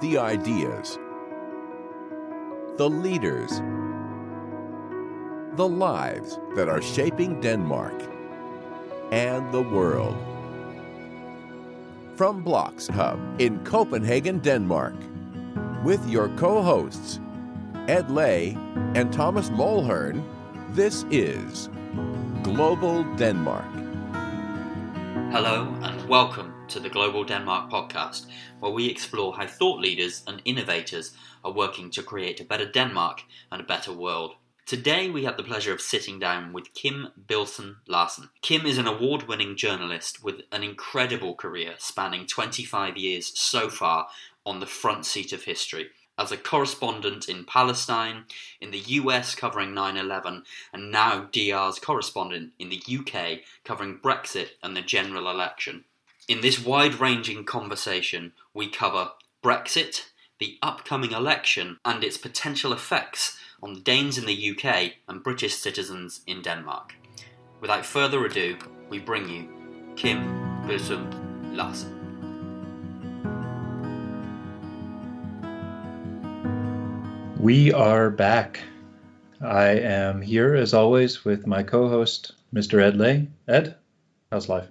the ideas, the leaders, the lives that are shaping Denmark and the world. From BLOXHUB in Copenhagen, Denmark, with your co hosts, Ed Lay and Thomas Mulhern, this is Global Denmark. Hello, and welcome to the Global Denmark podcast, where we explore how thought leaders and innovators are working to create a better Denmark and a better world. Today, we have the pleasure of sitting down with Kim Bildsøe Lassen. Kim is an award winning journalist with an incredible career spanning 25 years so far on the front seat of history as a correspondent in Palestine, in the US covering 9 11, and now DR's correspondent in the UK covering Brexit and the general election. In this wide ranging conversation, we cover Brexit, the upcoming election, and its potential effects on Danes in the UK and British citizens in Denmark. Without further ado, we bring you Kim Bildsøe Lassen. We are back. I am here as always with my co-host, Mr. Ed Lay. Ed, how's life?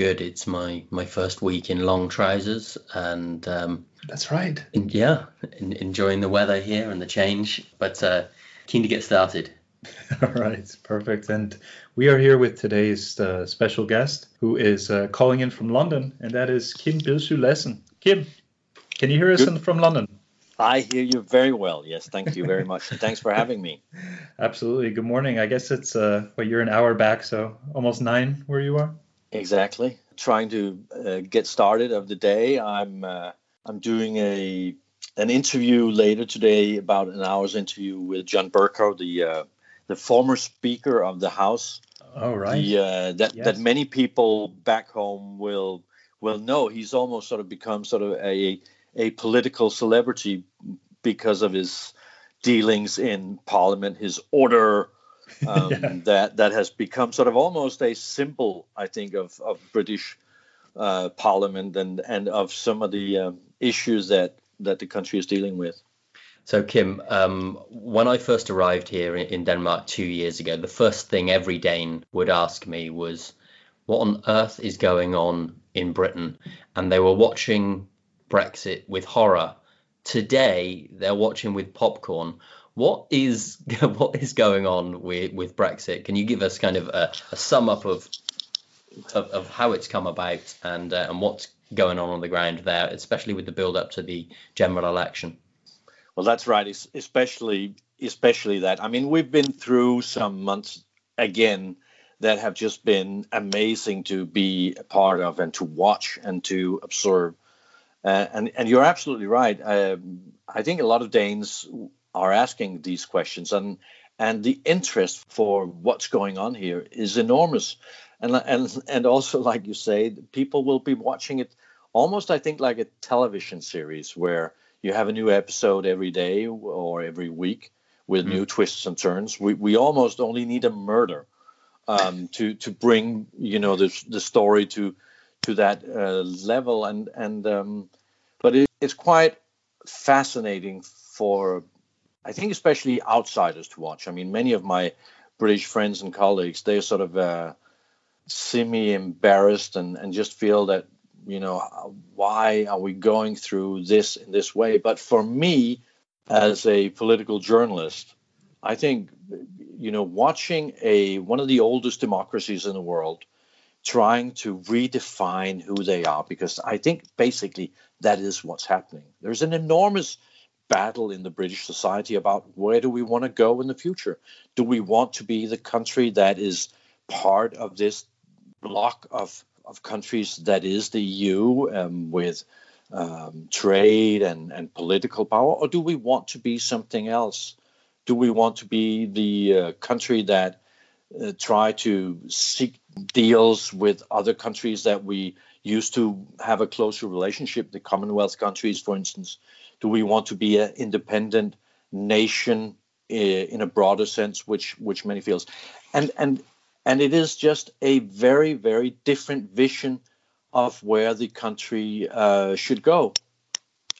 Good. It's my my first week in long trousers, and um, That's right. in, yeah, in, enjoying the weather here and the change. But uh, keen to get started. All right, perfect. And we are here with today's uh, special guest, who is uh, calling in from London, and that is Kim Bildsøe Lassen. Kim, can you hear us in, from London? I hear you very well. Yes, thank you very much. Thanks for having me. Absolutely. Good morning. I guess it's uh, well, you're an hour back, so almost nine where you are. Exactly. Trying to uh, get started of the day. I'm uh, I'm doing a an interview later today, about an hour's interview with John Bercow, the uh, the former Speaker of the House. All right. The, uh, that Yes. that many people back home will will know. He's almost sort of become sort of a a political celebrity because of his dealings in Parliament, his order. Um, Yeah. That that has become sort of almost a symbol, I think, of of British uh, Parliament and and of some of the um, issues that that the country is dealing with. So, Kim, um, when I first arrived here in, in Denmark two years ago, the first thing every Dane would ask me was, "What on earth is going on in Britain?" And they were watching Brexit with horror. Today, they're watching with popcorn. What is what is going on with, with Brexit? Can you give us kind of a, a sum up of, of of how it's come about and uh, and what's going on on the ground there, especially with the build up to the general election? Well, that's right. es- Especially, especially that. I mean, we've been through some months again that have just been amazing to be a part of and to watch and to observe. Uh, and and you're absolutely right. Um, I think a lot of Danes are asking these questions, and and the interest for what's going on here is enormous. And and and also, like you say, people will be watching it almost, I think, like a television series where you have a new episode every day or every week with new twists and turns. We we almost only need a murder um, to to bring you know the the story to to that uh, level and and um, but it, it's quite fascinating for I think especially outsiders to watch. I mean, many of my British friends and colleagues they're sort of uh, semi embarrassed and and just feel that you know why are we going through this in this way but for me as a political journalist i think you know watching a one of the oldest democracies in the world trying to redefine who they are because i think basically that is what's happening there's an enormous battle in the british society about where do we want to go in the future do we want to be the country that is part of this block of of countries that is the EU um, with um, trade and, and political power, or do we want to be something else? Do we want to be the uh, country that uh, try to seek deals with other countries that we used to have a closer relationship, the Commonwealth countries, for instance? Do we want to be an independent nation uh, in a broader sense, which which many feels, and and and it is just a very very different vision of where the country uh, should go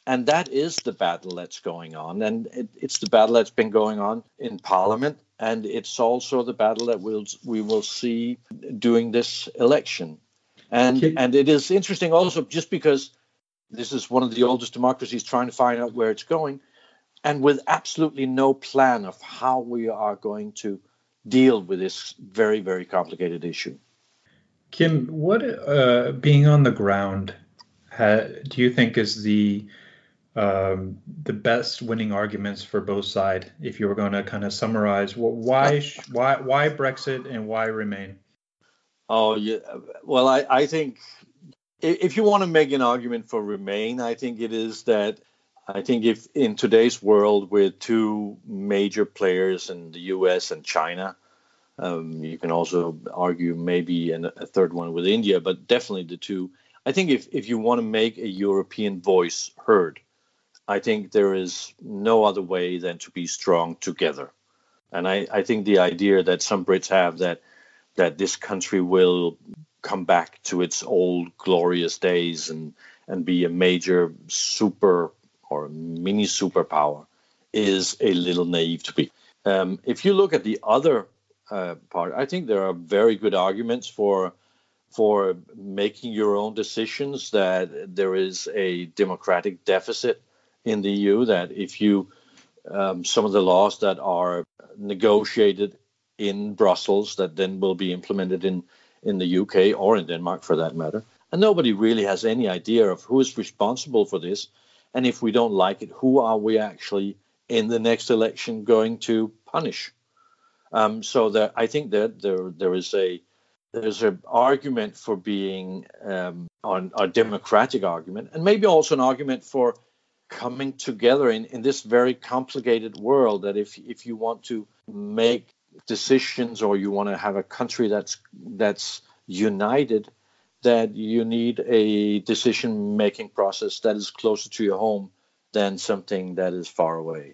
And that is the battle that's going on. And it, it's the battle that's been going on in Parliament. And it's also the battle that we'll, we will see during this election. And, and it is interesting also just because this is one of the oldest democracies trying to find out where it's going and with absolutely no plan of how we are going to deal with this very, very complicated issue. Kim, what uh, being on the ground ha, do you think is the um, the best winning arguments for both sides? If you were going to kind of summarize, why why why Brexit and why Remain? Oh yeah, well I I think if you want to make an argument for Remain, I think it is that I think if in today's world with two major players in the U.S. and China, um, you can also argue maybe a third one with India, but definitely the two. I think if, if you want to make a European voice heard, I think there is no other way than to be strong together. And I, I think the idea that some Brits have that that this country will come back to its old glorious days and and be a major super or mini superpower is a little naive to be. Um, if you look at the other uh, part, I think there are very good arguments for for making your own decisions. That there is a democratic deficit in the EU. That if you um, some of the laws that are negotiated in Brussels that then will be implemented in in the UK or in Denmark for that matter, and nobody really has any idea of who is responsible for this and if we don't like it, who are we actually in the next election going to punish? Um, so that I think that there there is a there's an argument for being um, on a democratic argument, and maybe also an argument for coming together in, in this very complicated world. That if if you want to make decisions or you want to have a country that's that's united, that you need a decision making process that is closer to your home than something that is far away.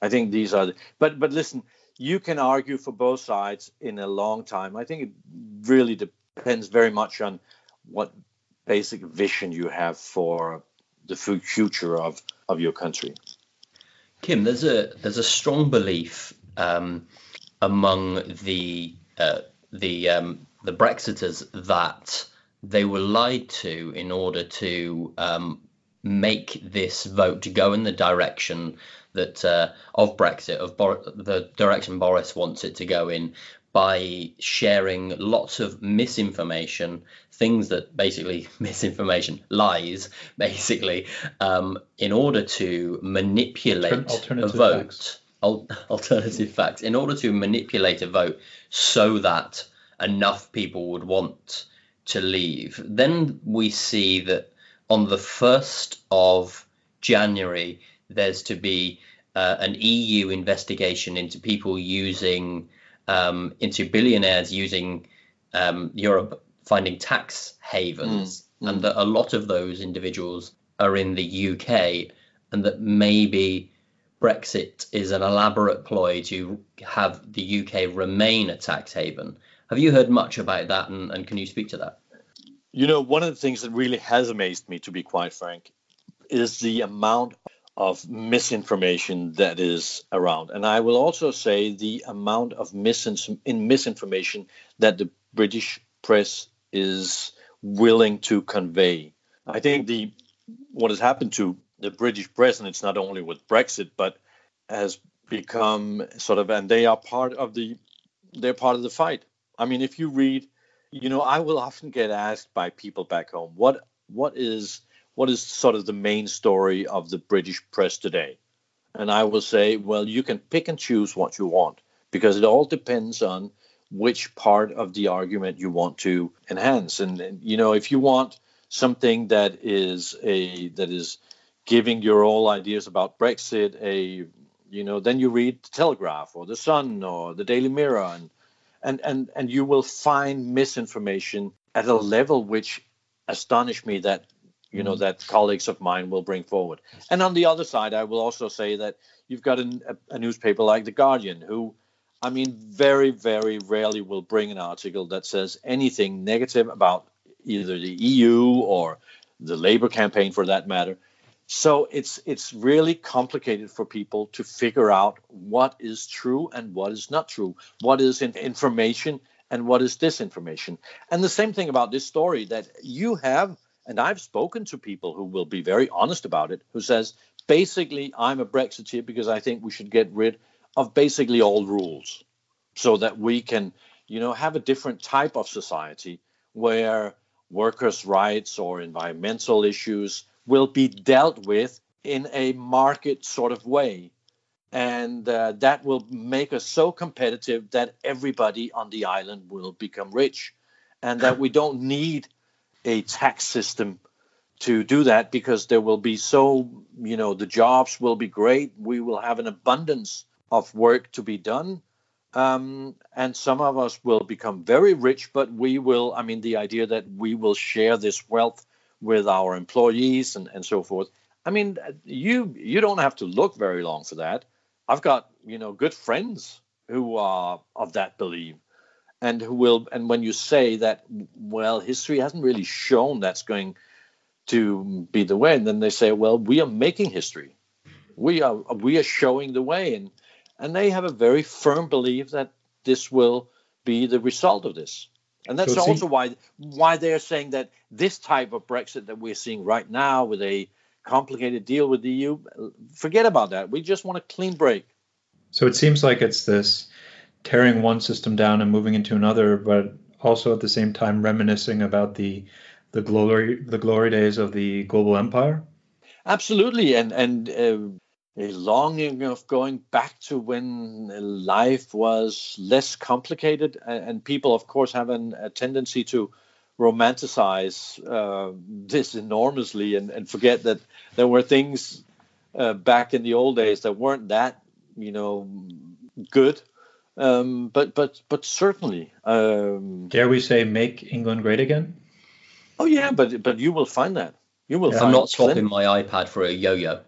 I think these are, the, but but listen, you can argue for both sides in a long time. I think it really depends very much on what basic vision you have for the future of of your country. Kim, there's a there's a strong belief um, among the uh, the um, the Brexiters that they were lied to in order to um, make this vote to go in the direction that uh, of Brexit, of Bor- the direction Boris wants it to go in, by sharing lots of misinformation, things that basically misinformation, lies, basically, um, in order to manipulate a vote. Facts. Al- alternative facts, in order to manipulate a vote so that enough people would want to leave. Then we see that on the 1st of January, there's to be uh, an EU investigation into people using, um, into billionaires using um, Europe finding tax havens, mm, mm. and that a lot of those individuals are in the UK, and that maybe Brexit is an elaborate ploy to have the UK remain a tax haven. Have you heard much about that, and, and can you speak to that? You know, one of the things that really has amazed me, to be quite frank, is the amount of misinformation that is around. And I will also say the amount of misin- in misinformation that the British press is willing to convey. I think the what has happened to the British press, it's not only with Brexit, but has become sort of, and they are part of the, they're part of the fight. I mean, if you read, you know, I will often get asked by people back home, what what is what is sort of the main story of the British press today? And I will say, well, you can pick and choose what you want because it all depends on which part of the argument you want to enhance. And, and you know, if you want something that is a that is giving your all ideas about Brexit a you know, then you read the Telegraph or the Sun or the Daily Mirror and and and and you will find misinformation at a level which astonish me that you know mm. that colleagues of mine will bring forward and on the other side i will also say that you've got a, a, newspaper like the guardian who i mean very very rarely will bring an article that says anything negative about either the eu or the labor campaign for that matter So it's it's really complicated for people to figure out what is true and what is not true, what is information and what is disinformation. And the same thing about this story that you have, and I've spoken to people who will be very honest about it, who says basically I'm a Brexiteer because I think we should get rid of basically all rules, so that we can, you know, have a different type of society where workers' rights or environmental issues will be dealt with in a market sort of way. And uh, that will make us so competitive that everybody on the island will become rich. And that we don't need a tax system to do that because there will be so, you know, the jobs will be great. We will have an abundance of work to be done. Um, and some of us will become very rich, but we will, I mean, the idea that we will share this wealth with our employees and, and so forth. I mean, you you don't have to look very long for that. I've got you know good friends who are of that belief, and who will. And when you say that, well, history hasn't really shown that's going to be the way, and then they say, well, we are making history. We are we are showing the way, and and they have a very firm belief that this will be the result of this. And that's so also why why they're saying that this type of Brexit that we're seeing right now with a complicated deal with the EU, forget about that. We just want a clean break. So it seems like it's this tearing one system down and moving into another, but also at the same time reminiscing about the the glory the glory days of the global empire. Absolutely, and and uh, a longing of going back to when life was less complicated. And people, of course, have an, a tendency to romanticize uh, this enormously and, and, forget that there were things uh, back in the old days that weren't that, you know, good. Um, but but but certainly, um, dare we say, make England great again? Oh yeah, but but you will find that you will. Yeah. I'm not swapping my iPad for a yo-yo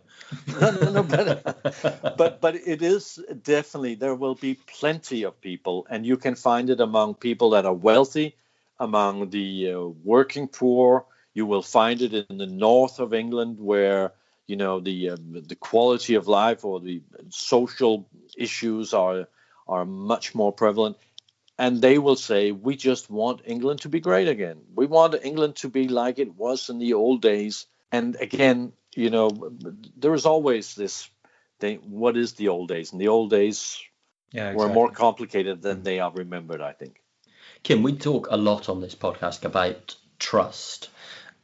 no, no, no, but, but but it is definitely there will be plenty of people, and you can find it among people that are wealthy, among the uh, working poor. You will find it in the north of England, where you know the uh, the quality of life or the social issues are are much more prevalent. And they will say we just want england to be great again. We want england to be like it was in the old days. And again you know, there is always this thing. What is the old days? And the old days yeah, exactly. were more complicated than they are remembered. I think. Kim, we talk a lot on this podcast about trust,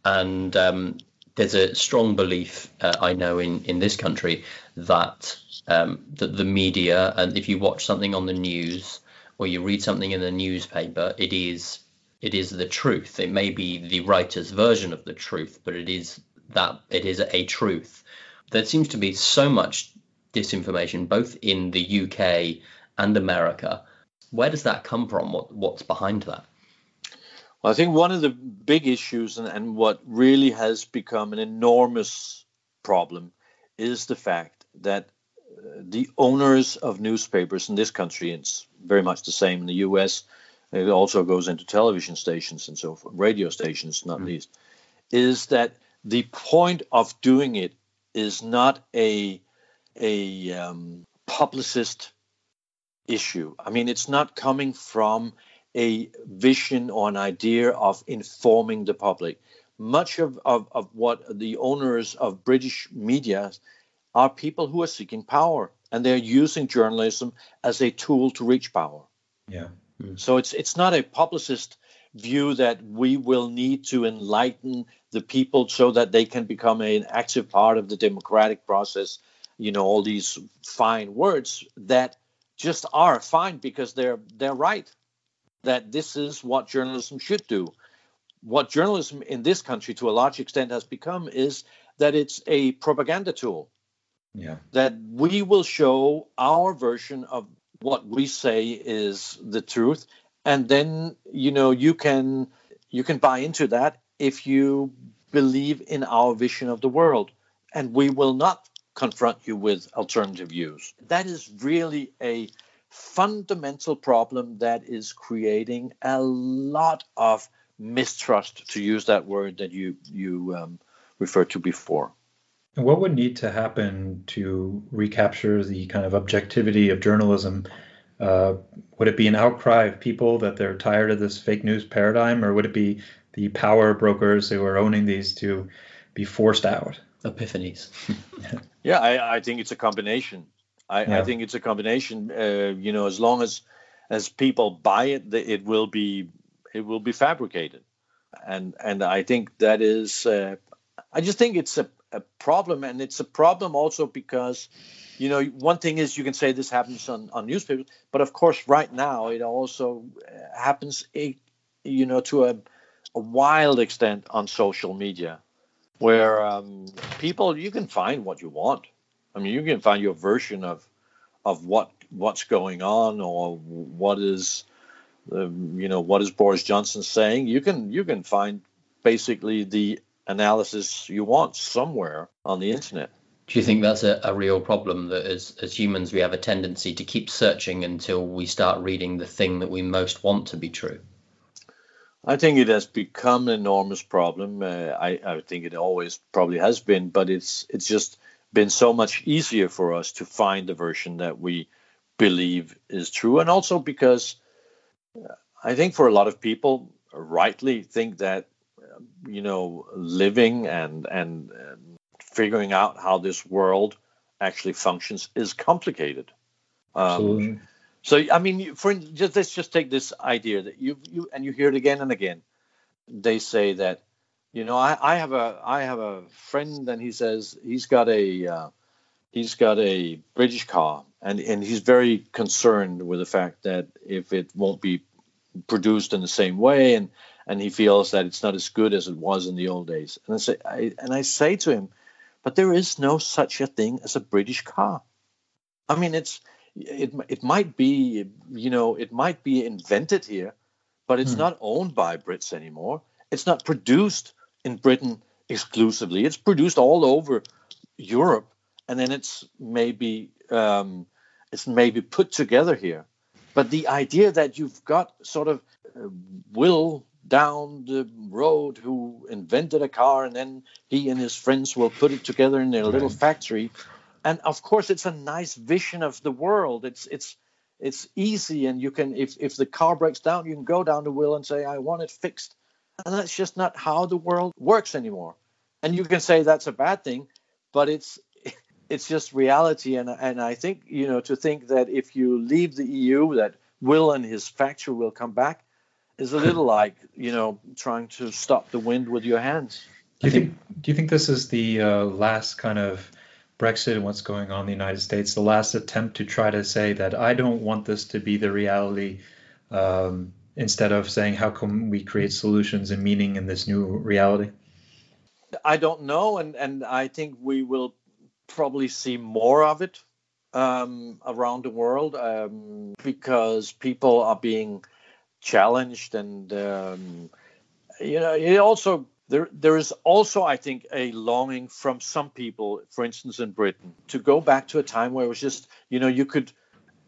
and um, there's a strong belief uh, I know in in this country that um, that the media and if you watch something on the news or you read something in the newspaper, it is it is the truth. It may be the writer's version of the truth, but it is that it is a truth. There seems to be so much disinformation, both in the UK and America. Where does that come from? What, what's behind that? Well, I think one of the big issues and, and what really has become an enormous problem is the fact that uh, the owners of newspapers in this country, it's very much the same in the US, it also goes into television stations and so forth, radio stations, not mm. least, is that the point of doing it is not a a um, publicist issue. I mean, it's not coming from a vision or an idea of informing the public. Much of, of, of what the owners of British media are people who are seeking power and they're using journalism as a tool to reach power. Yeah. Mm. So it's it's not a publicist view that we will need to enlighten the people so that they can become an active part of the democratic process you know all these fine words that just are fine because they're they're right that this is what journalism should do. What journalism in this country to a large extent has become is that it's a propaganda tool. Yeah. That we will show our version of what we say is the truth and then you know you can you can buy into that if you believe in our vision of the world and we will not confront you with alternative views that is really a fundamental problem that is creating a lot of mistrust to use that word that you you um, referred to before And what would need to happen to recapture the kind of objectivity of journalism? Uh, would it be an outcry of people that they're tired of this fake news paradigm, or would it be the power brokers who are owning these to be forced out? Epiphanies. yeah, I, I, think it's a combination. I, yeah. I think it's a combination. Uh, you know, as long as as people buy it, it will be it will be fabricated, and and I think that is. Uh, I just think it's a, a problem, and it's a problem also because, you know, one thing is you can say this happens on on newspapers, but of course, right now it also uh, happens, a, you know, to a, a wild extent on social media, where um, people you can find what you want. I mean, you can find your version of of what what's going on or what is um, you know what is Boris Johnson saying. You can you can find basically the analysis you want somewhere on the internet. Do you think that's a, a real problem that as, as humans we have a tendency to keep searching until we start reading the thing that we most want to be true? I think it has become an enormous problem. Uh, I, I think it always probably has been, but it's it's just been so much easier for us to find the version that we believe is true, and also because uh, I think for a lot of people, rightly think that uh, you know living and and figuring out how this world actually functions is complicated. Um, so I mean, for just let's just take this idea that you you and you hear it again and again. They say that you know, I, I have a I have a friend, and he says he's got a uh, he's got a British car, and and he's very concerned with the fact that if it won't be produced in the same way, and and he feels that it's not as good as it was in the old days. And I say, I, and I say to him, but there is no such a thing as a British car. I mean, it's it it might be you know it might be invented here, but it's hmm. not owned by Brits anymore. It's not produced in Britain exclusively. It's produced all over Europe, and then it's maybe um, it's maybe put together here. But the idea that you've got sort of uh, Will down the road who invented a car, and then he and his friends will put it together in their right. little factory, and of course it's a nice vision of the world. It's it's it's easy, and you can if if the car breaks down, you can go down to Will and say, "I want it fixed." And that's just not how the world works anymore. And you can say that's a bad thing, but it's it's just reality. And and I think you know to think that if you leave the EU, that Will and his factory will come back, is a little like you know trying to stop the wind with your hands. Do you think Do you think this is the uh, last kind of Brexit and what's going on in the United States, the last attempt to try to say that I don't want this to be the reality. Um, instead of saying how can we create solutions and meaning in this new reality? I don't know, and and I think we will probably see more of it um, around the world um, because people are being challenged, and um, you know, it also there there is also I think a longing from some people, for instance, in Britain, to go back to a time where it was just you know you could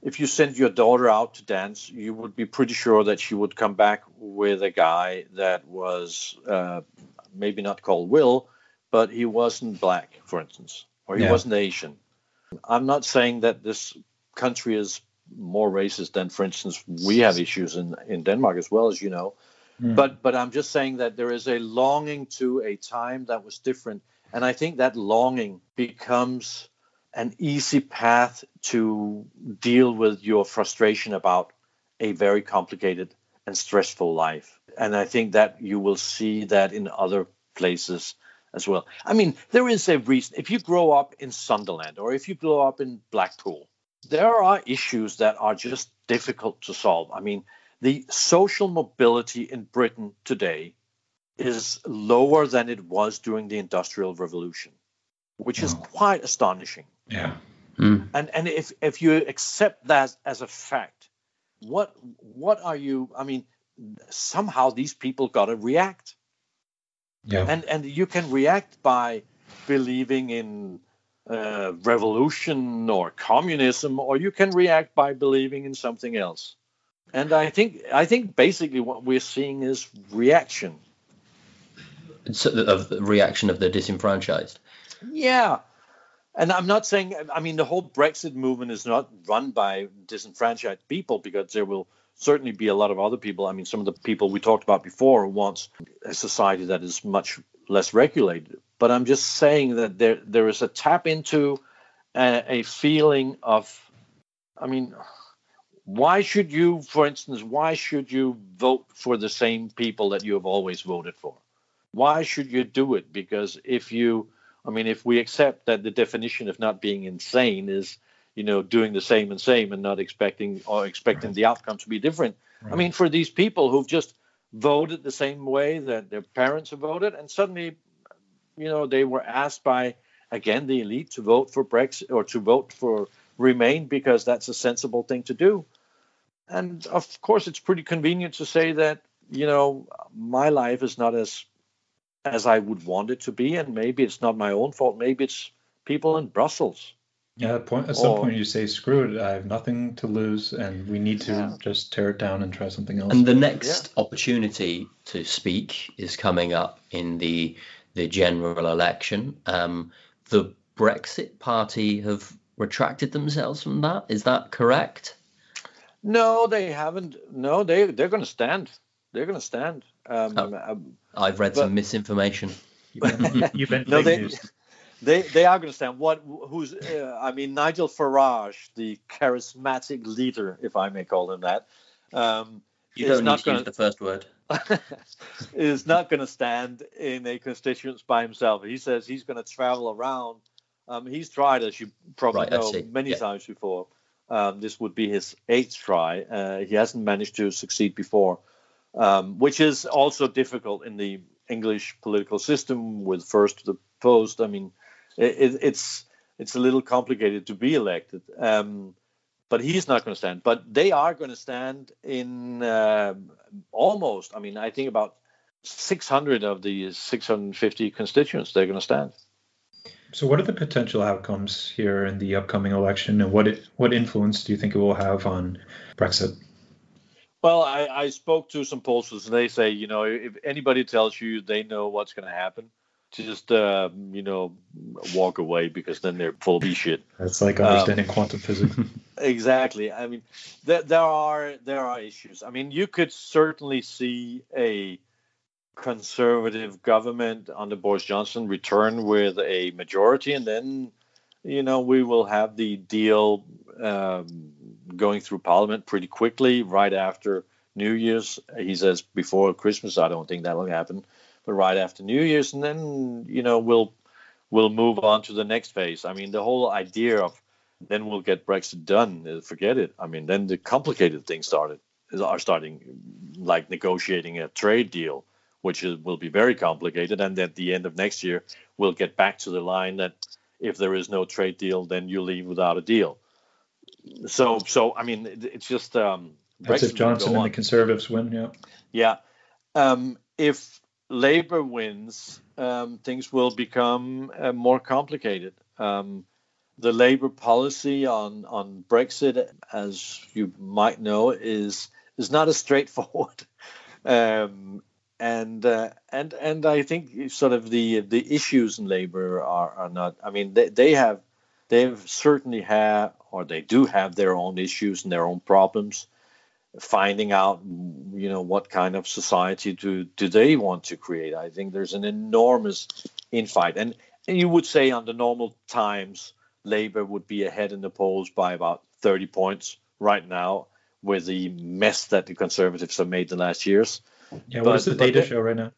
if you sent your daughter out to dance, you would be pretty sure that she would come back with a guy that was uh, maybe not called Will, but he wasn't black, for instance, or he yeah. wasn't Asian. I'm not saying that this country is more racist than, for instance, we have issues in, in Denmark as well, as you know. Mm. But but I'm just saying that there is a longing to a time that was different, and I think that longing becomes an easy path to deal with your frustration about a very complicated and stressful life. And I think that you will see that in other places as well. I mean, there is a reason. If you grow up in Sunderland or if you grow up in Blackpool, there are issues that are just difficult to solve. I mean, the social mobility in Britain today is lower than it was during the Industrial Revolution, which is quite astonishing. Yeah. Mm. And and if if you accept that as a fact, what what are you? I mean, somehow these people got to react. Yeah. And and you can react by believing in uh, revolution or communism, or you can react by believing in something else. And I think I think basically what we're seeing is reaction. So of the reaction of the disenfranchised. Yeah, and I'm not saying. I mean, the whole Brexit movement is not run by disenfranchised people because there will certainly be a lot of other people. I mean, some of the people we talked about before wants a society that is much less regulated. But I'm just saying that there there is a tap into a, a feeling of, I mean, why should you, for instance, why should you vote for the same people that you have always voted for? Why should you do it? Because if you, I mean, if we accept that the definition of not being insane is, you know, doing the same and same and not expecting or expecting right. the outcome to be different. Right. I mean, for these people who've just voted the same way that their parents have voted, and suddenly, you know, they were asked by again the elite to vote for Brexit or to vote for Remain because that's a sensible thing to do. And of course, it's pretty convenient to say that you know my life is not as as I would want it to be, and maybe it's not my own fault. Maybe it's people in Brussels. Yeah, at, point, at some or, point you say, "Screw it! I have nothing to lose, and we need to yeah. just tear it down and try something else." And the next yeah. opportunity to speak is coming up in the the general election. Um, the Brexit Party have retracted themselves from that. Is that correct? No, they haven't. No, they they're going to stand. They're going to stand. Um, oh, um, I've read but, some misinformation. You've been, you've been no, they, they they are going to stand. What? Who's? Uh, I mean, Nigel Farage, the charismatic leader, if I may call him that. Um, you don't need to gonna, use the first word. is not going to stand in a constituents by himself. He says he's going to travel around. Um, he's tried, as you probably right, know, many yeah. times before. Um, this would be his eighth try. Uh, he hasn't managed to succeed before, um, which is also difficult in the English political system with first to the post. I mean, it, it's it's a little complicated to be elected. Um, but he's not going to stand. But they are going to stand in uh, almost. I mean, I think about 600 of the 650 constituents. They're going to stand. So, what are the potential outcomes here in the upcoming election, and what it, what influence do you think it will have on Brexit? Well, I, I spoke to some pollsters, and they say, you know, if anybody tells you they know what's going to happen, just uh, you know, walk away because then they're full of shit. That's like understanding um, quantum physics. exactly. I mean, there, there are there are issues. I mean, you could certainly see a conservative government under Boris Johnson return with a majority, and then you know we will have the deal um, going through Parliament pretty quickly right after New Year's. He says before Christmas. I don't think that'll happen, but right after New Year's, and then you know we'll we'll move on to the next phase. I mean, the whole idea of then we'll get Brexit done. Forget it. I mean, then the complicated things started are starting, like negotiating a trade deal which is, will be very complicated. And at the end of next year, we'll get back to the line that if there is no trade deal, then you leave without a deal. So, so I mean, it's just um, that's if Johnson and the Conservatives win. Yeah. Yeah. Um, if Labour wins, um, things will become uh, more complicated. Um, the Labour policy on on Brexit, as you might know, is is not as straightforward. Um, and uh, and and I think sort of the the issues in labor are, are not. I mean, they, they have they've certainly have or they do have their own issues and their own problems. Finding out, you know, what kind of society do do they want to create? I think there's an enormous infight, and, and you would say under normal times, Labour would be ahead in the polls by about 30 points right now with the mess that the Conservatives have made the last years. Yeah, what does the data show right now?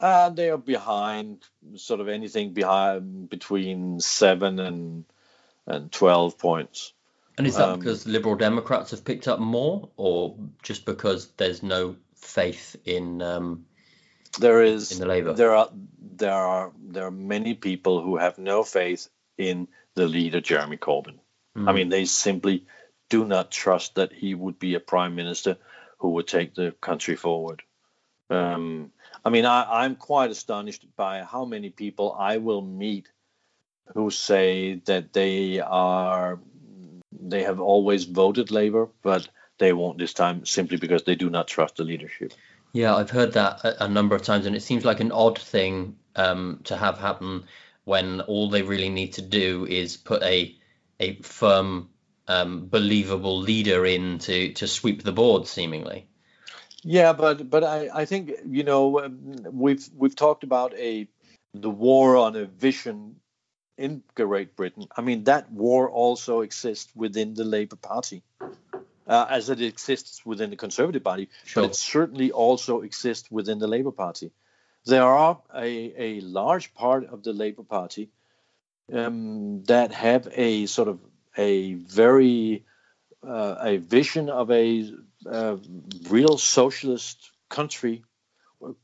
Uh, they are behind sort of anything behind between seven and and twelve points. And is that um, because Liberal Democrats have picked up more, or just because there's no faith in? Um, there is in the Labour. There are there are there are many people who have no faith in the leader Jeremy Corbyn. Mm. I mean, they simply do not trust that he would be a prime minister who would take the country forward. Um, I mean, I, I'm quite astonished by how many people I will meet who say that they are they have always voted Labour, but they won't this time simply because they do not trust the leadership. Yeah, I've heard that a, a number of times, and it seems like an odd thing um, to have happen when all they really need to do is put a a firm, um, believable leader in to to sweep the board, seemingly. Yeah, but but I, I think you know um, we've we've talked about a the war on a vision in Great Britain. I mean that war also exists within the Labour Party, uh, as it exists within the Conservative Party, sure. but it certainly also exists within the Labour Party. There are a, a large part of the Labour Party um, that have a sort of a very uh, a vision of a uh, real socialist country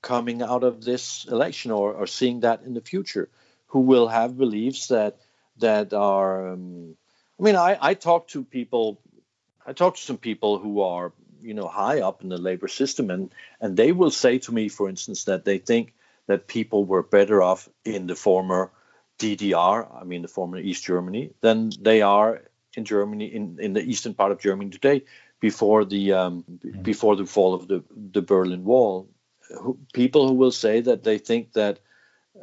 coming out of this election or, or seeing that in the future who will have beliefs that that are um, i mean I, I talk to people i talk to some people who are you know high up in the labor system and and they will say to me for instance that they think that people were better off in the former ddr i mean the former east germany than they are in germany in, in the eastern part of germany today before the um, mm-hmm. before the fall of the the Berlin Wall. Who, people who will say that they think that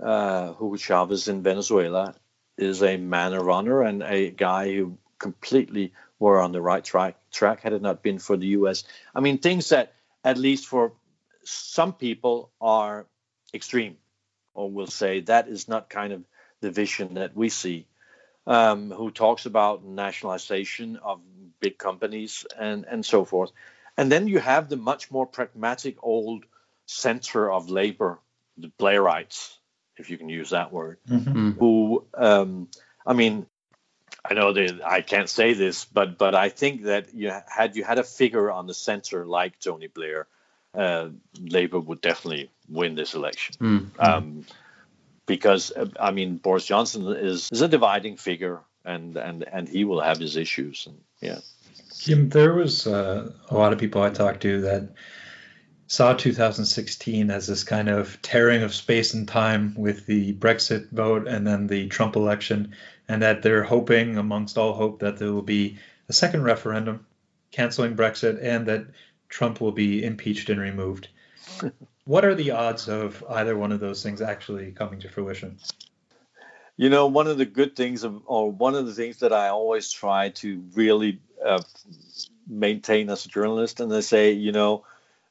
uh, Hugo Chavez in Venezuela is a man runner and a guy who completely were on the right track track had it not been for the U.S. I mean, things that at least for some people are extreme, or will say that is not kind of the vision that we see. Um, who talks about nationalization of big companies and and so forth. And then you have the much more pragmatic old center of labor, the Blairites, if you can use that word, mm-hmm. who um, I mean, I know that I can't say this, but but I think that you had you had a figure on the center like Tony Blair, uh, Labour would definitely win this election. Mm-hmm. Um, because I mean Boris Johnson is, is a dividing figure and and and he will have his issues and yeah Kim, there was uh, a lot of people I talked to that saw 2016 as this kind of tearing of space and time with the Brexit vote and then the Trump election, and that they're hoping, amongst all hope, that there will be a second referendum canceling Brexit and that Trump will be impeached and removed. what are the odds of either one of those things actually coming to fruition? You know, one of the good things, of, or one of the things that I always try to really uh, maintain as a journalist, and they say, you know,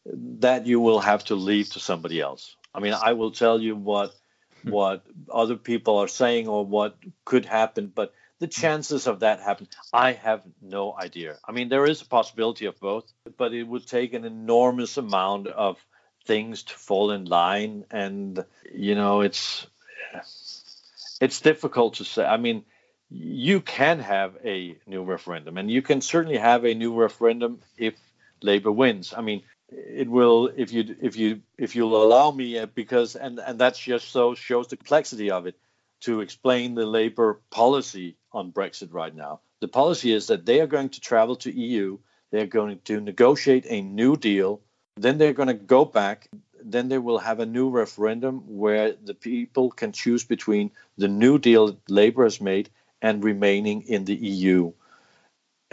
that you will have to leave to somebody else. I mean, I will tell you what hmm. what other people are saying or what could happen, but the chances of that happen, I have no idea. I mean, there is a possibility of both, but it would take an enormous amount of things to fall in line, and you know, it's it's difficult to say. I mean, you can have a new referendum, and you can certainly have a new referendum if Labour wins. I mean, it will if you if you if you'll allow me uh, because and and that's just so shows the complexity of it to explain the Labour policy on Brexit right now. The policy is that they are going to travel to EU, they're going to negotiate a new deal, then they're going to go back then they will have a new referendum where the people can choose between the new deal Labour has made and remaining in the EU.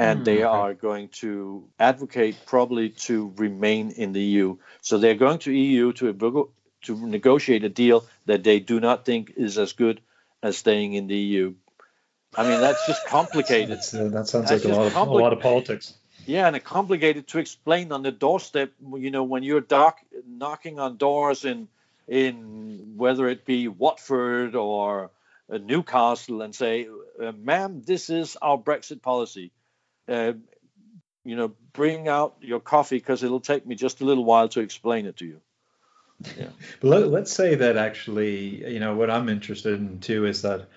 And mm, they okay. are going to advocate probably to remain in the EU. So they're going to EU to to negotiate a deal that they do not think is as good as staying in the EU. I mean, that's just complicated. Uh, that sounds that's like a lot, of, a lot of politics. Yeah, and it's complicated to explain on the doorstep. You know, when you're dark, knocking on doors in in whether it be Watford or uh, Newcastle and say, uh, "Ma'am, this is our Brexit policy. Uh, you know, bring out your coffee because it'll take me just a little while to explain it to you." Yeah. but let, us say that actually, you know, what I'm interested in too is that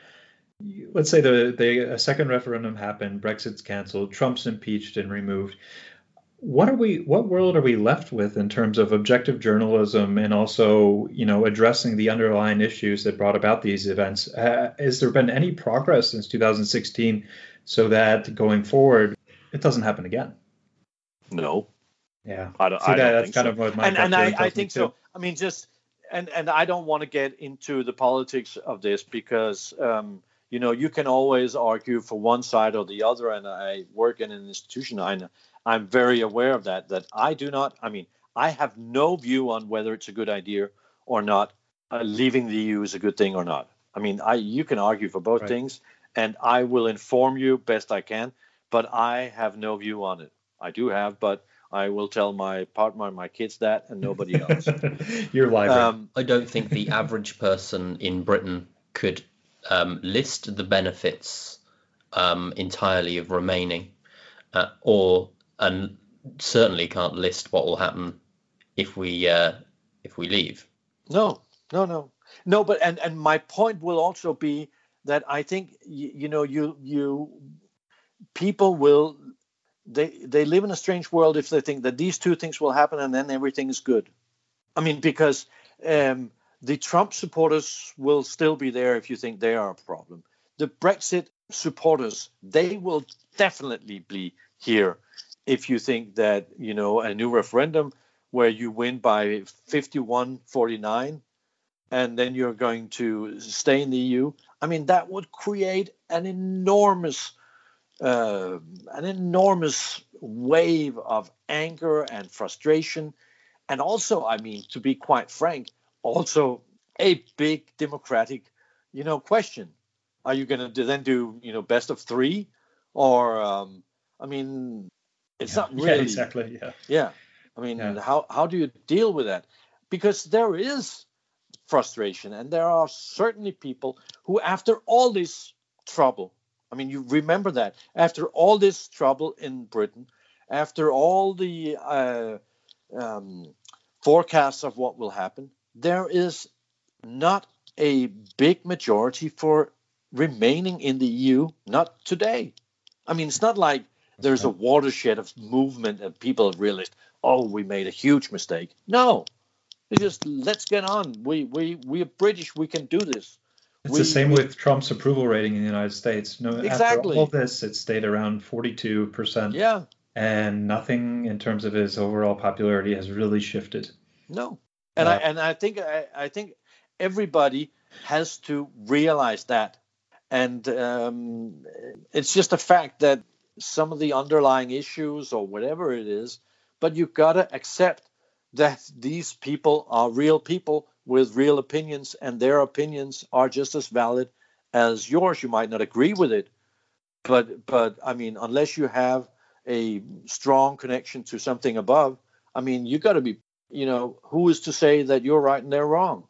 let's say the, the a second referendum happened, Brexit's canceled, Trump's impeached and removed. What are we? What world are we left with in terms of objective journalism and also, you know, addressing the underlying issues that brought about these events? Uh, has there been any progress since 2016 so that going forward it doesn't happen again? No. Yeah. I don't. See, I that, don't that's kind so. of what my and, and I, I think so. I mean, just and and I don't want to get into the politics of this because. Um, you know you can always argue for one side or the other and i work in an institution i i'm very aware of that that i do not i mean i have no view on whether it's a good idea or not uh, leaving the eu is a good thing or not I mean, I you can argue for both Right. things, and I will inform you best I can, but I have no view on it. I do have, but I will tell my partner, my kids that, and nobody else. Your library. um, I don't think the average person in Britain could um, list the benefits um, entirely of remaining, uh, or and certainly can't list what will happen if we uh, if we leave. No, no, no, no. But and and my point will also be that I think you, you know you you people will they they live in a strange world if they think that these two things will happen and then everything is good. I mean because um, the Trump supporters will still be there if you think they are a problem. The Brexit supporters they will definitely be here if you think that you know a new referendum where you win by 51 49 and then you're going to stay in the EU. I mean, that would create an enormous, uh, an enormous wave of anger and frustration, and also, I mean, to be quite frank, also a big democratic, you know, question. Are you going to then do, you know, best of three, or um, I mean, it's Yeah. not Yeah, exactly. Yeah. yeah. I mean, Yeah. how how do you deal with that? Because there is frustration, and there are certainly people who, after all this trouble, I mean, you remember that after all this trouble in Britain, after all the uh, um, forecasts of what will happen, there is not a big majority for remaining in the EU. Not today. I mean, it's not like there's a watershed of movement and people have realized, oh, we made a huge mistake. No, they just let's get on. We we we are British. We can do this. It's We- the same we- with Trump's approval rating in the United States. No, Exactly. after all this, it stayed around 42%, Yeah. and nothing in terms of his overall popularity has really shifted. No. And I and I think I, I think everybody has to realize that. And um, it's just a fact that some of the underlying issues or whatever it is, but you've gotta accept that these people are real people with real opinions, and their opinions are just as valid as yours. You might not agree with it, but but I mean, unless you have a strong connection to something above, I mean, you got to be you know, who is to say that you're right and they're wrong?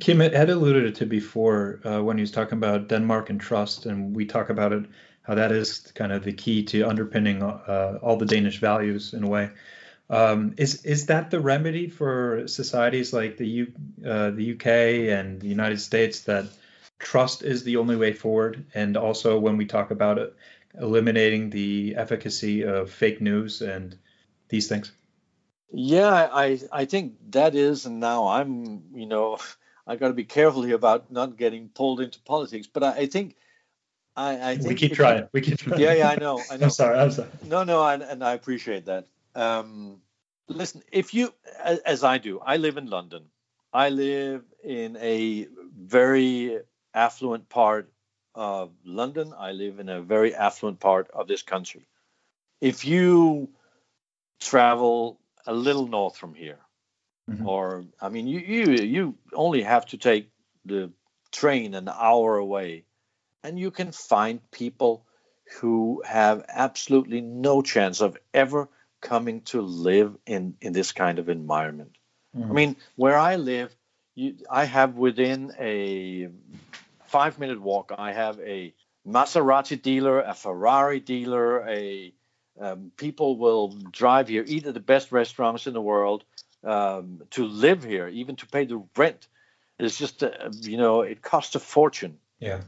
Kim had alluded to before uh, when he was talking about Denmark and trust, and we talk about it how that is kind of the key to underpinning uh, all the Danish values in a way. Um, is is that the remedy for societies like the U, uh, the UK and the United States that trust is the only way forward? And also when we talk about it, eliminating the efficacy of fake news and these things. Yeah, I I think that is, and now I'm you know I got to be careful here about not getting pulled into politics, but I, I think I, I think We keep if you- trying. We keep trying. yeah, yeah, I know, I know. I'm sorry. I'm sorry. No, no, and, and I appreciate that. Um, listen, if you, as, as I do, I live in London. I live in a very affluent part of London. I live in a very affluent part of this country. If you travel a little north from here, Mhm. or I mean, you you you only have to take the train an hour away, and you can find people who have absolutely no chance of ever coming to live in in this kind of environment. I Mhm. mean, where I live, you, I have within a five minute walk, I have a Maserati dealer, a Ferrari dealer, a um, people will drive here, eat at the best restaurants in the world, um, to live here, even to pay the rent. It's just, uh, you know, it costs a fortune Yeah.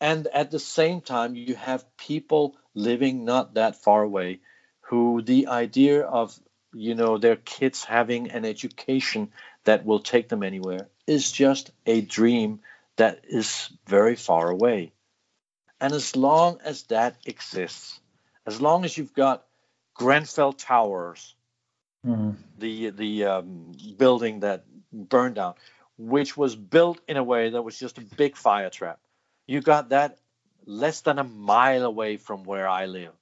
and at the same time you have people living not that far away who the idea of you know their kids having an education that will take them anywhere is just a dream that is very far away and as long as that exists as long as you've got grenfell towers Mhm. the the um, building that burned down, which was built in a way that was just a big fire trap. You got that less than a mile away from where I live.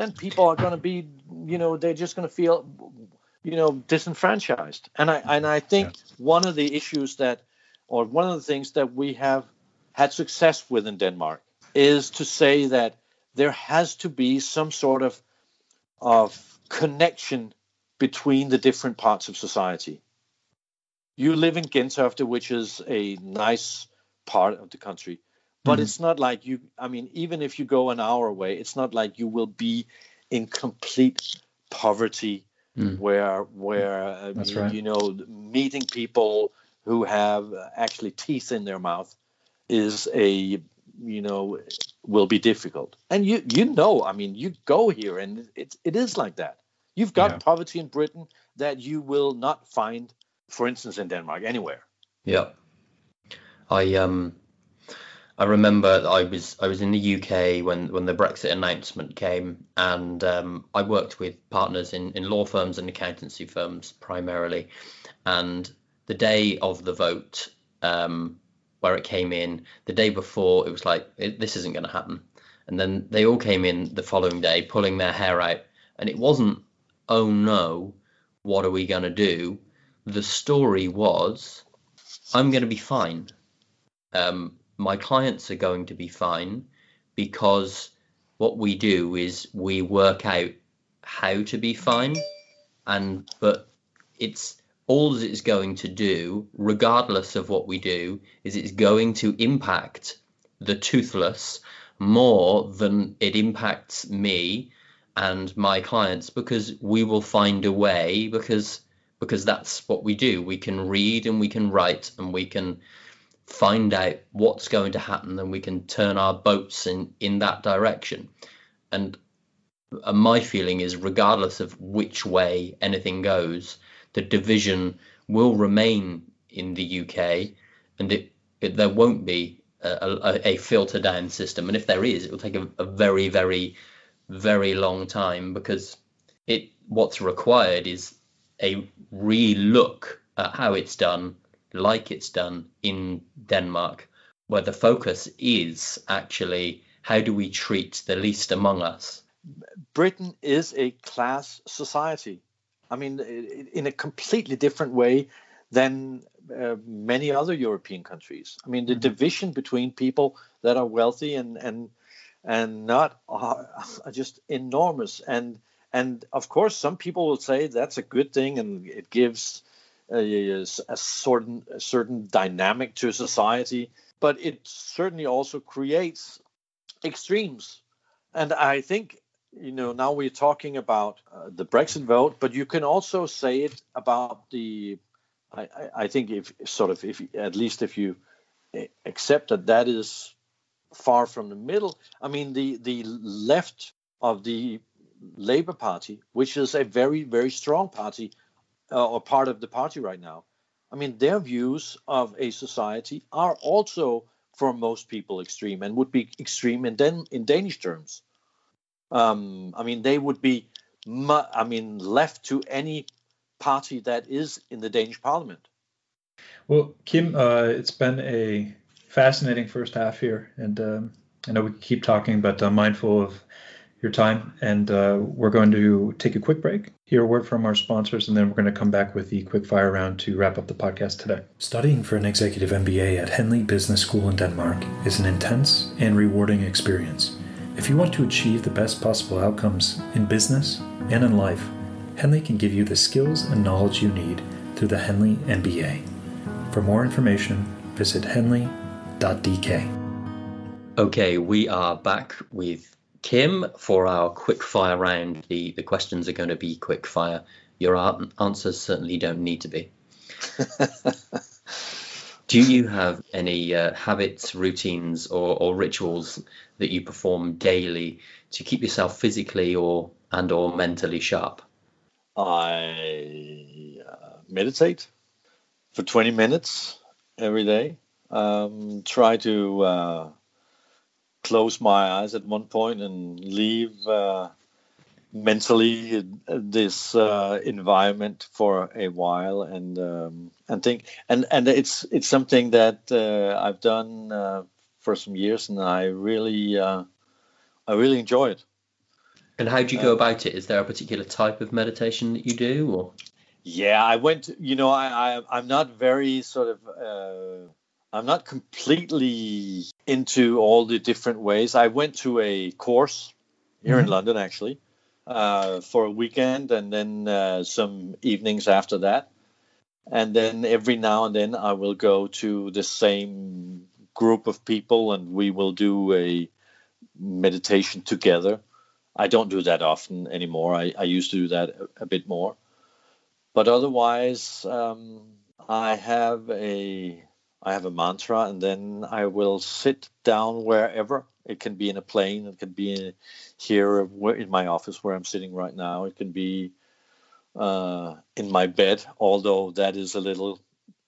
Then people are going to be, you know, they're just going to feel, you know, disenfranchised. And I and I think one of the issues that or one of the things that we have had success with in Denmark is to say that there has to be some sort of of connection between the different parts of society. You live in Gentofte, which is a nice part of the country, but mm-hmm. it's not like you. I mean, even if you go an hour away, it's not like you will be in complete poverty, mm. where where uh, right. you know meeting people who have actually teeth in their mouth is a you know will be difficult and you you know i mean you go here and it, it is like that you've got yeah. poverty in britain that you will not find for instance in denmark anywhere yeah i um i remember i was i was in the uk when when the brexit announcement came and um, i worked with partners in in law firms and accountancy firms primarily. And the day of the vote um, where it came in the day before it was like this isn't going to happen. And then they all came in the following day pulling their hair out and it wasn't oh no what are we going to do? The story was i'm going to be fine. Um, my clients are going to be fine because what we do is we work out how to be fine and but it's all that it's going to do, regardless of what we do, is it's going to impact the toothless more than it impacts me and my clients because we will find a way because because that's what we do. We can read and we can write and we can find out what's going to happen and we can turn our boats in in that direction and, and my feeling is regardless of which way anything goes the division will remain in the UK, and it, it there won't be a, a, a, filter down system. And if there is, it will take a, a very, very, very long time because it what's required is a re-look at how it's done, like it's done in Denmark, where the focus is actually how do we treat the least among us. Britain is a class society. I mean, in a completely different way than uh, many other European countries. I mean, the mm-hmm. division between people that are wealthy and and and not are, are just enormous. And and of course, some people will say that's a good thing, and it gives a, a certain a certain dynamic to society. But it certainly also creates extremes. And I think you know, now we're talking about uh, the Brexit vote, but you can also say it about the. I, I think if sort of if at least if you accept that that is far from the middle. I mean, the the left of the Labour Party, which is a very very strong party uh, or part of the party right now. I mean, their views of a society are also for most people extreme and would be extreme in Den- in Danish terms. Um, I mean, they would be, I mean, left to any party that is in the Danish parliament. Well, Kim, uh, it's been a fascinating first half here, and um, I know we keep talking, but uh, mindful of your time, and uh, we're going to take a quick break, hear a word from our sponsors, and then we're going to come back with the quick fire round to wrap up the podcast today. Studying for an executive MBA at Henley Business School in Denmark is an intense and rewarding experience. If you want to achieve the best possible outcomes in business and in life, Henley can give you the skills and knowledge you need through the Henley MBA. For more information, visit henley.dk. Okay, we are back with Kim for our quick fire round. The, the questions are going to be quick fire. Your answers certainly don't need to be. Do you have any uh, habits, routines, or, or rituals that you perform daily to keep yourself physically or and or mentally sharp? I uh, meditate for 20 minutes every day. Um, try to uh, close my eyes at one point and leave uh, mentally this uh, environment for a while and um, and think and and it's it's something that uh, I've done uh, for some years and I really uh, I really enjoy it. And how do you go uh, about it? Is there a particular type of meditation that you do, or? Yeah, I went. You know, I, I I'm not very sort of uh, I'm not completely into all the different ways. I went to a course here mm-hmm. in London actually uh, for a weekend, and then uh, some evenings after that. And then every now and then I will go to the same group of people, and we will do a meditation together. I don't do that often anymore. I, I used to do that a, a bit more. But otherwise, um, I have a I have a mantra, and then I will sit down wherever. It can be in a plane. It can be in, here in my office where I'm sitting right now. It can be uh, in my bed, although that is a little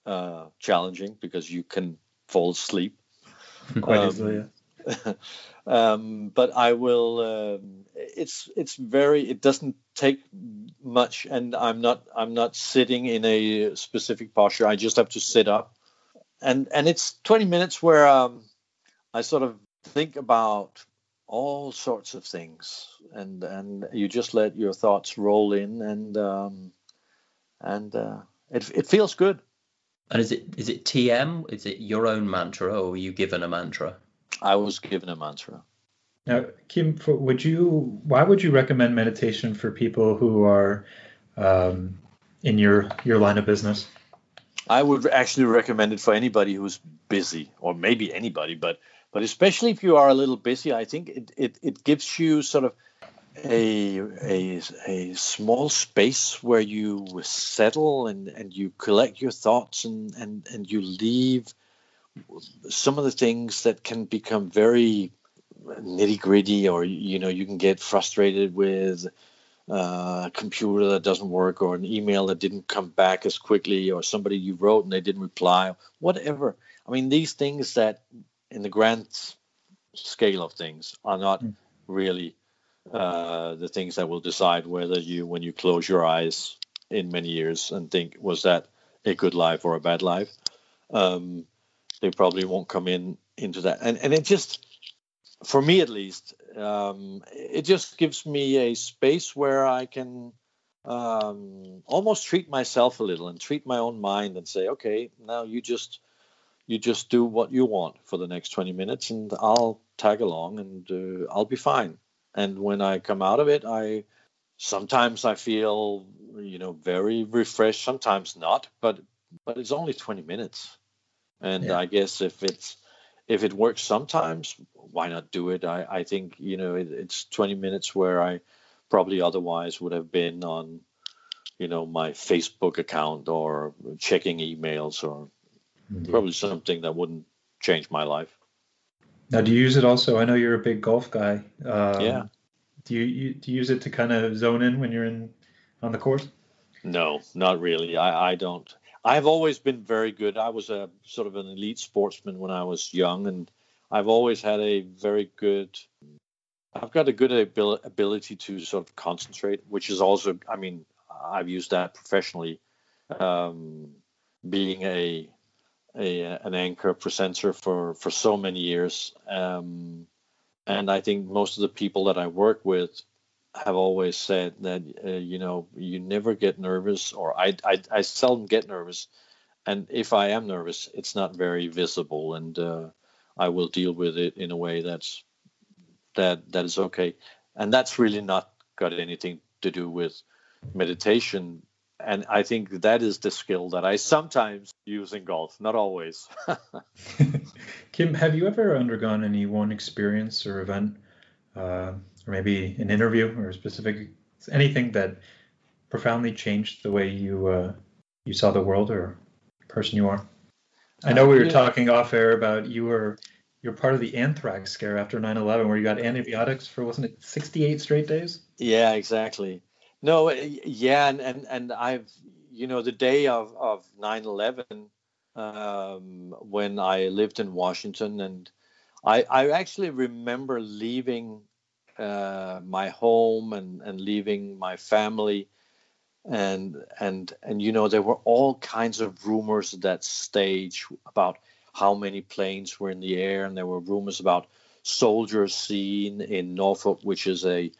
uh, challenging because you can fall asleep. Quite um, easily, yeah. um, but I will. Um, it's it's very. It doesn't take much, and I'm not I'm not sitting in a specific posture. I just have to sit up, and and it's 20 minutes where um, I sort of think about all sorts of things, and and you just let your thoughts roll in, and um, and uh, it it feels good. And is it is it TM? Is it your own mantra, or were you given a mantra? I was given a mantra. Now, Kim, would you? Why would you recommend meditation for people who are um, in your your line of business? I would actually recommend it for anybody who's busy, or maybe anybody, but but especially if you are a little busy, I think it, it, it gives you sort of a, a, a small space where you settle and, and you collect your thoughts and, and, and you leave some of the things that can become very nitty gritty or you know you can get frustrated with uh, a computer that doesn't work or an email that didn't come back as quickly or somebody you wrote and they didn't reply whatever i mean these things that in the grand scale of things are not mm. really uh, the things that will decide whether you, when you close your eyes in many years and think, was that a good life or a bad life? Um, they probably won't come in into that. And and it just, for me at least, um, it just gives me a space where I can um, almost treat myself a little and treat my own mind and say, okay, now you just you just do what you want for the next 20 minutes and I'll tag along and uh, I'll be fine. And when I come out of it, I sometimes I feel, you know, very refreshed, sometimes not, but but it's only 20 minutes. And yeah. I guess if it's if it works sometimes, why not do it? I, I think, you know, it, it's 20 minutes where I probably otherwise would have been on, you know, my Facebook account or checking emails or Indeed. Probably something that wouldn't change my life. Now, do you use it also? I know you're a big golf guy. Um, yeah. Do you, you do you use it to kind of zone in when you're in on the course? No, not really. I, I don't. I've always been very good. I was a sort of an elite sportsman when I was young, and I've always had a very good. I've got a good abil- ability to sort of concentrate, which is also. I mean, I've used that professionally. Um, being a a, an anchor presenter for for so many years, um, and I think most of the people that I work with have always said that uh, you know you never get nervous, or I, I I seldom get nervous, and if I am nervous, it's not very visible, and uh, I will deal with it in a way that's that that is okay, and that's really not got anything to do with meditation. And I think that is the skill that I sometimes use in golf, not always. Kim, have you ever undergone any one experience or event, uh, or maybe an interview or a specific anything that profoundly changed the way you uh, you saw the world or person you are? I know we were yeah. talking off air about you were you're part of the anthrax scare after 9/11, where you got antibiotics for wasn't it 68 straight days? Yeah, exactly. No, uh, yeah, and and, and I've you know the day of of 9/11 um, when I lived in Washington, and I I actually remember leaving uh, my home and and leaving my family, and and and you know there were all kinds of rumors at that stage about how many planes were in the air, and there were rumors about soldiers seen in Norfolk, which is a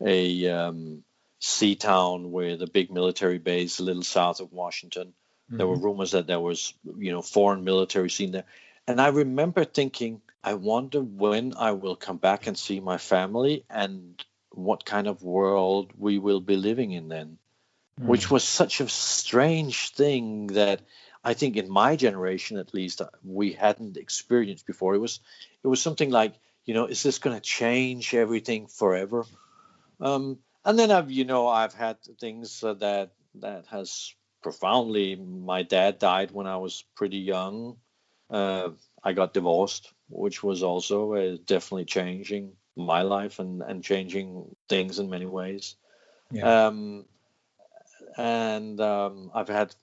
a um, Sea Town, where the big military base, a little south of Washington. Mm-hmm. There were mm-hmm. rumors that there was, you know, foreign military seen there, and I remember thinking, I wonder when I will come back and see my family and what kind of world we will be living in then, mm. which was such a strange thing that I think in my generation at least we hadn't experienced before. It was it was something like you know is this going to change everything forever? Um, and then I've you know I've had things uh, that that has profoundly. My dad died when I was pretty young. Uh, I got divorced, which was also uh, definitely changing my life and, and changing things in many ways. Yeah. Um, and um, I've had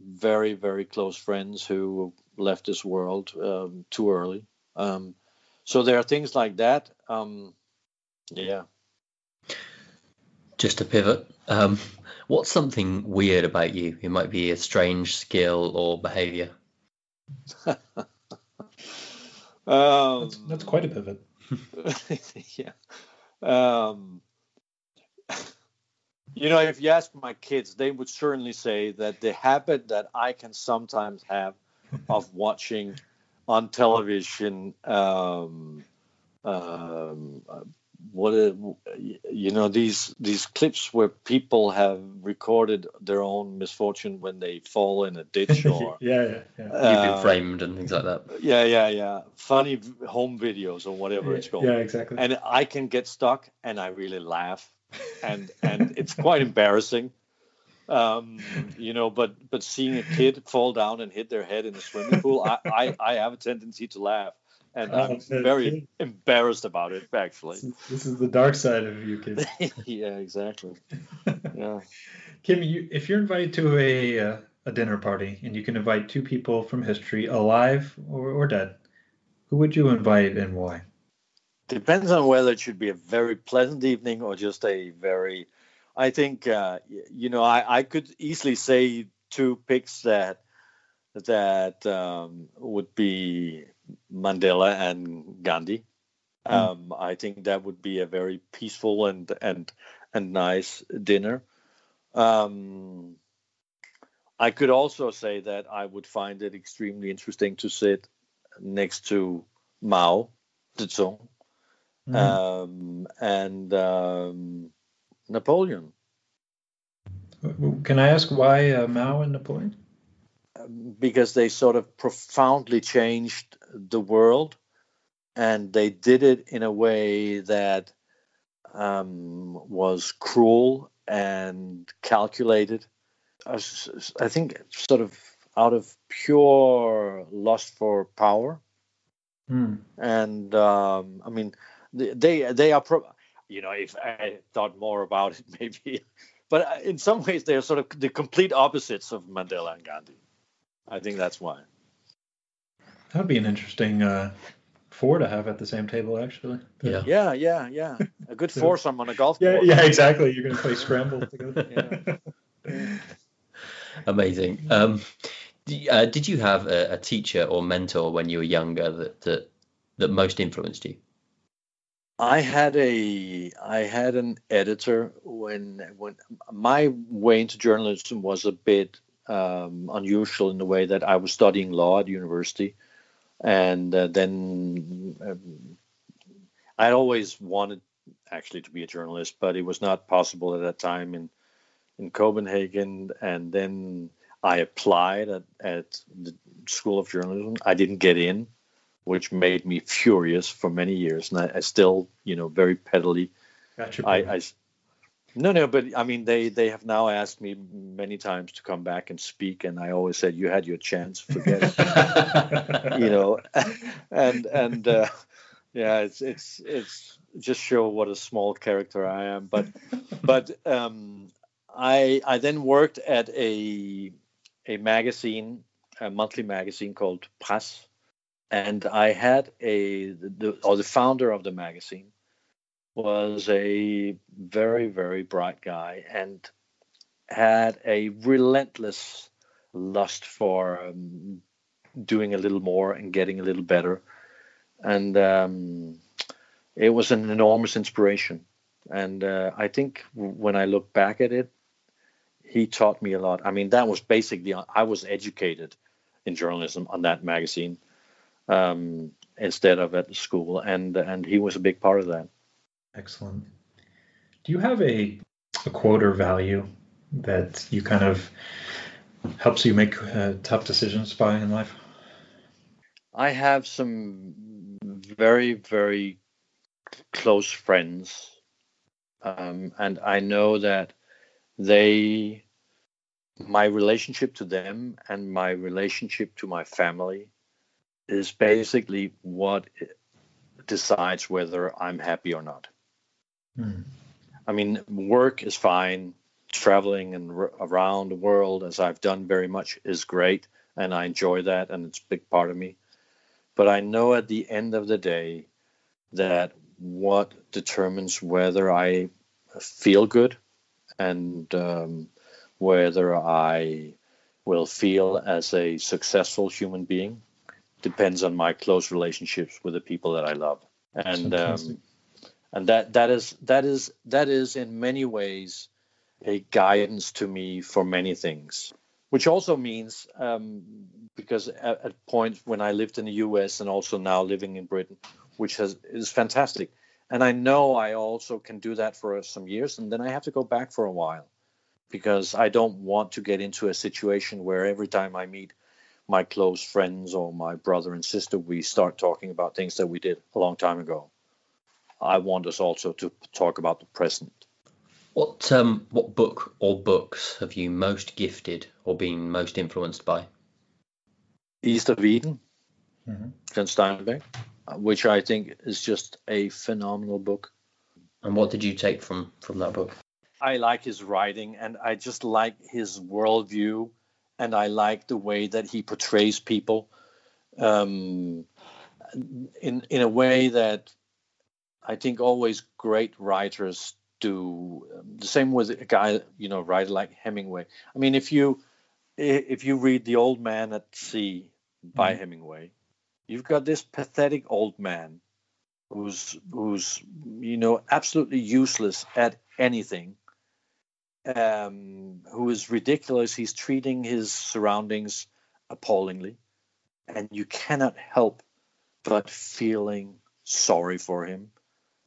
very, very close friends who left this world um, too early. Um, so there are things like that. Um, yeah. Just to pivot, um, what's something weird about you? It might be a strange skill or behavior. Um, that's, that's, quite a pivot. yeah. Um, you know, if you ask my kids, they would certainly say that the habit that I can sometimes have of watching on television um, um, what a, you know these these clips where people have recorded their own misfortune when they fall in a ditch or yeah, yeah, yeah. Uh, you've been framed and things like that. Yeah yeah yeah. Funny home videos or whatever yeah, it's called. Yeah exactly. And i can get stuck and i really laugh. And and it's quite embarrassing. Um you know but but seeing a kid fall down and hit their head in a swimming pool i i, I have a tendency to laugh and oh, I'm very embarrassed about it. Actually, this is the dark side of you kids. yeah, exactly. Yeah, Kim, you, if you're invited to a uh, a dinner party and you can invite two people from history, alive or, or dead, who would you invite and why? Depends on whether it should be a very pleasant evening or just a very. I think uh, you know I, I could easily say two picks that that um, would be Mandela and Gandhi. Mm. Um, I think that would be a very peaceful and and and nice dinner. Um, I could also say that I would find it extremely interesting to sit next to Mao Zedong mm. um, and um, Napoleon. Can I ask why uh, Mao and Napoleon? because they sort of profoundly changed the world and they did it in a way that um, was cruel and calculated. I, I, think sort of out of pure lust for power. Hmm. And um, I mean, they they are, pro- you know, if I thought more about it, maybe, but in some ways they are sort of the complete opposites of Mandela and Gandhi. I think that's why. That'd be an interesting uh, four to have at the same table, actually. Yeah, yeah, yeah, yeah. A good foursome on a golf course. yeah, Yeah, exactly. You're going to play scramble together. yeah. Amazing. Um, uh, did you have a, a, teacher or mentor when you were younger that, that that most influenced you? I had a I had an editor when when my way into journalism was a bit um, unusual in the way that I was studying law at university, and uh, then um, I always wanted actually to be a journalist, but it was not possible at that time in in Copenhagen. And then I applied at, at the School of Journalism. I didn't get in, which made me furious for many years, and I, I still, you know, very pettily. Gotcha. I, I no, no, but I mean, they they have now asked me many times to come back and speak, and I always said, "You had your chance, forget it." you know, and and uh, yeah, it's it's it's just show what a small character I am. But but um, I I then worked at a a magazine, a monthly magazine called Press, and I had a the or the founder of the magazine was a very, very bright guy and had a relentless lust for um, doing a little more and getting a little better. And um, it was an enormous inspiration. And uh, I think when I look back at it, he taught me a lot. I mean, that was basically, I was educated in journalism on that magazine. um, instead of at the school, and and he was a big part of that. Excellent. Do you have a a quote or value that you kind of helps you make uh, tough decisions by in life? I have some very very close friends, um, and I know that they my relationship to them and my relationship to my family is basically what decides whether I'm happy or not. Hmm. I mean, work is fine. Traveling and r- around the world, as I've done very much, is great, and I enjoy that, and it's a big part of me. But I know at the end of the day that what determines whether I feel good and um, whether I will feel as a successful human being depends on my close relationships with the people that I love. And um, and that that is that is that is in many ways a guidance to me for many things. Which also means um, because at, at points when I lived in the U.S. and also now living in Britain, which has is fantastic, and I know I also can do that for some years, and then I have to go back for a while because I don't want to get into a situation where every time I meet my close friends or my brother and sister, we start talking about things that we did a long time ago. I want us also to talk about the present. What um what book or books have you most gifted or been most influenced by? East of Eden, mm-hmm. John Steinbeck, which I think is just a phenomenal book. And what did you take from from that book? I like his writing and I just like his worldview and I like the way that he portrays people um, in in a way that I think always great writers do. The same with a guy, you know, writer like Hemingway. I mean, if you if you read The Old Man at Sea by mm-hmm. Hemingway, you've got this pathetic old man who's who's you know absolutely useless at anything um, who is ridiculous. He's treating his surroundings appallingly, and you cannot help but feeling sorry for him.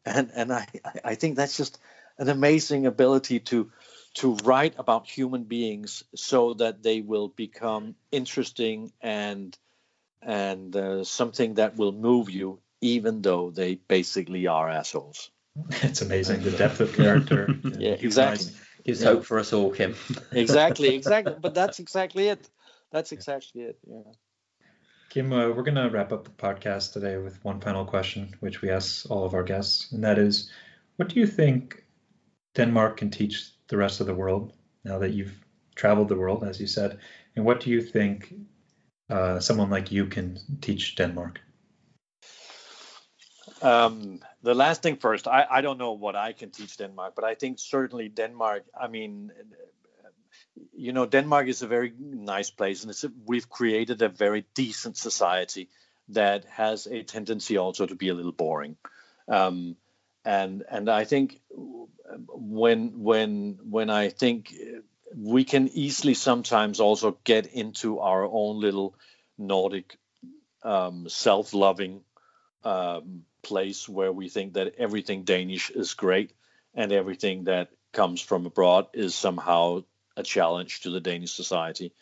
And and I I think that's just an amazing ability to to write about human beings so that they will become interesting and and uh, something that will move you, even though they basically are assholes. It's amazing the depth of character. yeah, exactly gives yeah. hope for us all, Kim. exactly, exactly. But that's exactly it. That's exactly it. Yeah. Kim, uh, we're going to wrap up the podcast today with one final question, which we ask all of our guests, and that is, what do you think Denmark can teach the rest of the world now that you've traveled the world, as you said, and what do you think uh, someone like you can teach Denmark? Um, the last thing first, I, I don't know what I can teach Denmark, but I think certainly Denmark, I mean, you know, Denmark is a very nice place and it's a, we've created a very decent society that has a tendency also to be a little boring. Um, and and I think when when when I think we can easily sometimes also get into our own little Nordic um, self-loving um, place where we think that everything Danish is great and everything that comes from abroad is somehow a challenge to the Danish society.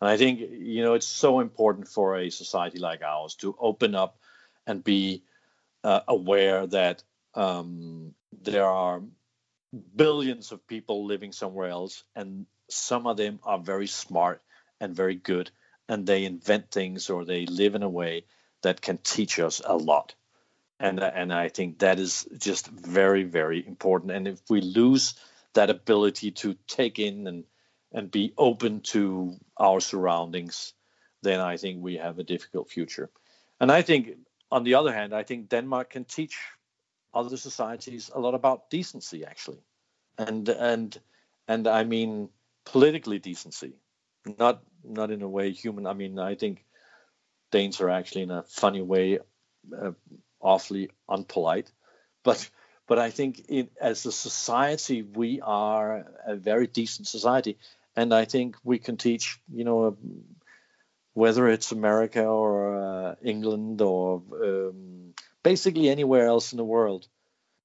And I think, you know, it's so important for a society like ours to open up and be uh, aware that um, there are billions of people living somewhere else, and some of them are very smart and very good, and they invent things or they live in a way that can teach us a lot and and I think that is just very very important. And if we lose that ability to take in and and be open to our surroundings, then I think we have a difficult future. And I think, on the other hand, I think Denmark can teach other societies a lot about decency, actually, and and and I mean politically decency, not not in a way human. I mean, I think Danes are actually in a funny way. Uh, awfully unpolite. But but I think in, as a society we are a very decent society, and I think we can teach. You know, whether it's America or uh, England or um, basically anywhere else in the world,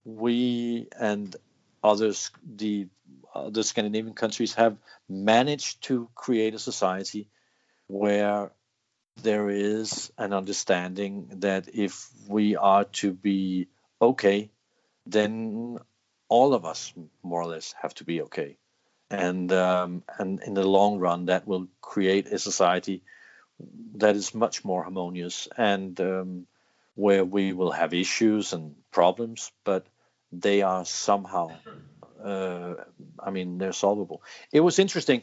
we and others, the other Scandinavian countries, have managed to create a society where there is an understanding that if we are to be okay, then all of us more or less have to be okay, and um, and in the long run, that will create a society that is much more harmonious and um, where we will have issues and problems, but they are somehow, uh, I mean, they're solvable. It was interesting.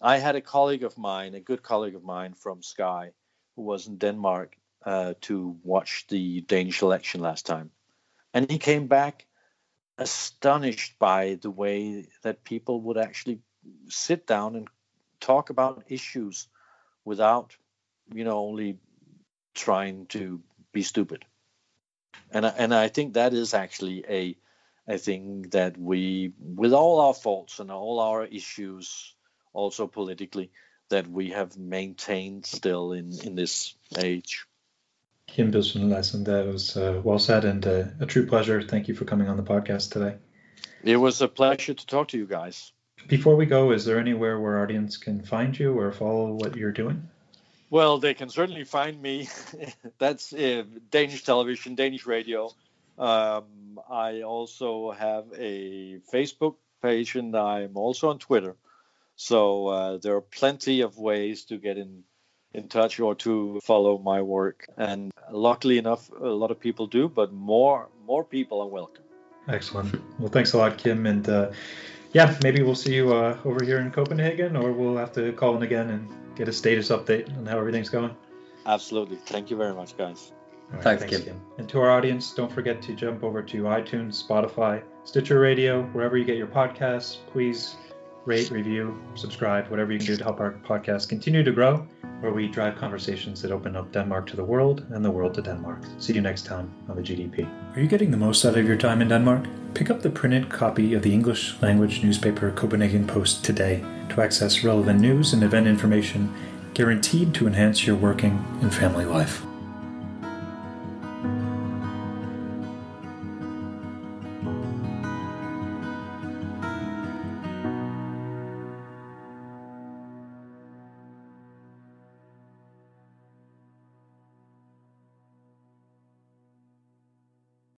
I had a colleague of mine, a good colleague of mine from Sky, who was in Denmark uh, to watch the Danish election last time. And he came back astonished by the way that people would actually sit down and talk about issues without, you know, only trying to be stupid. And and I think that is actually a a thing that we, with all our faults and all our issues, also politically, that we have maintained still in in this age. Kim Bildsøe Lassen that was uh, well said and uh, a true pleasure. Thank you for coming on the podcast today. It was a pleasure to talk to you guys. Before we go, is there anywhere where audience can find you or follow what you're doing? Well, they can certainly find me. That's uh, Danish television, Danish radio. Um, I also have a Facebook page and I'm also on Twitter. So uh, there are plenty of ways to get in in touch or to follow my work. And luckily enough, a lot of people do, but more more people are welcome. Excellent. Well, thanks a lot, Kim, and uh, yeah, maybe we'll see you uh, over here in Copenhagen, or we'll have to call in again and get a status update on how everything's going. Absolutely. Thank you very much, guys. Right, thanks, thanks Kim. Kim. And to our audience, don't forget to jump over to iTunes, Spotify, Stitcher Radio, wherever you get your podcasts. Please rate, review, subscribe, whatever you can do to help our podcast continue to grow, where we drive conversations that open up Denmark to the world and the world to Denmark. See you next time on the GDP. Are you getting the most out of your time in Denmark? Pick up the printed copy of the English language newspaper Copenhagen Post today to access relevant news and event information guaranteed to enhance your working and family life.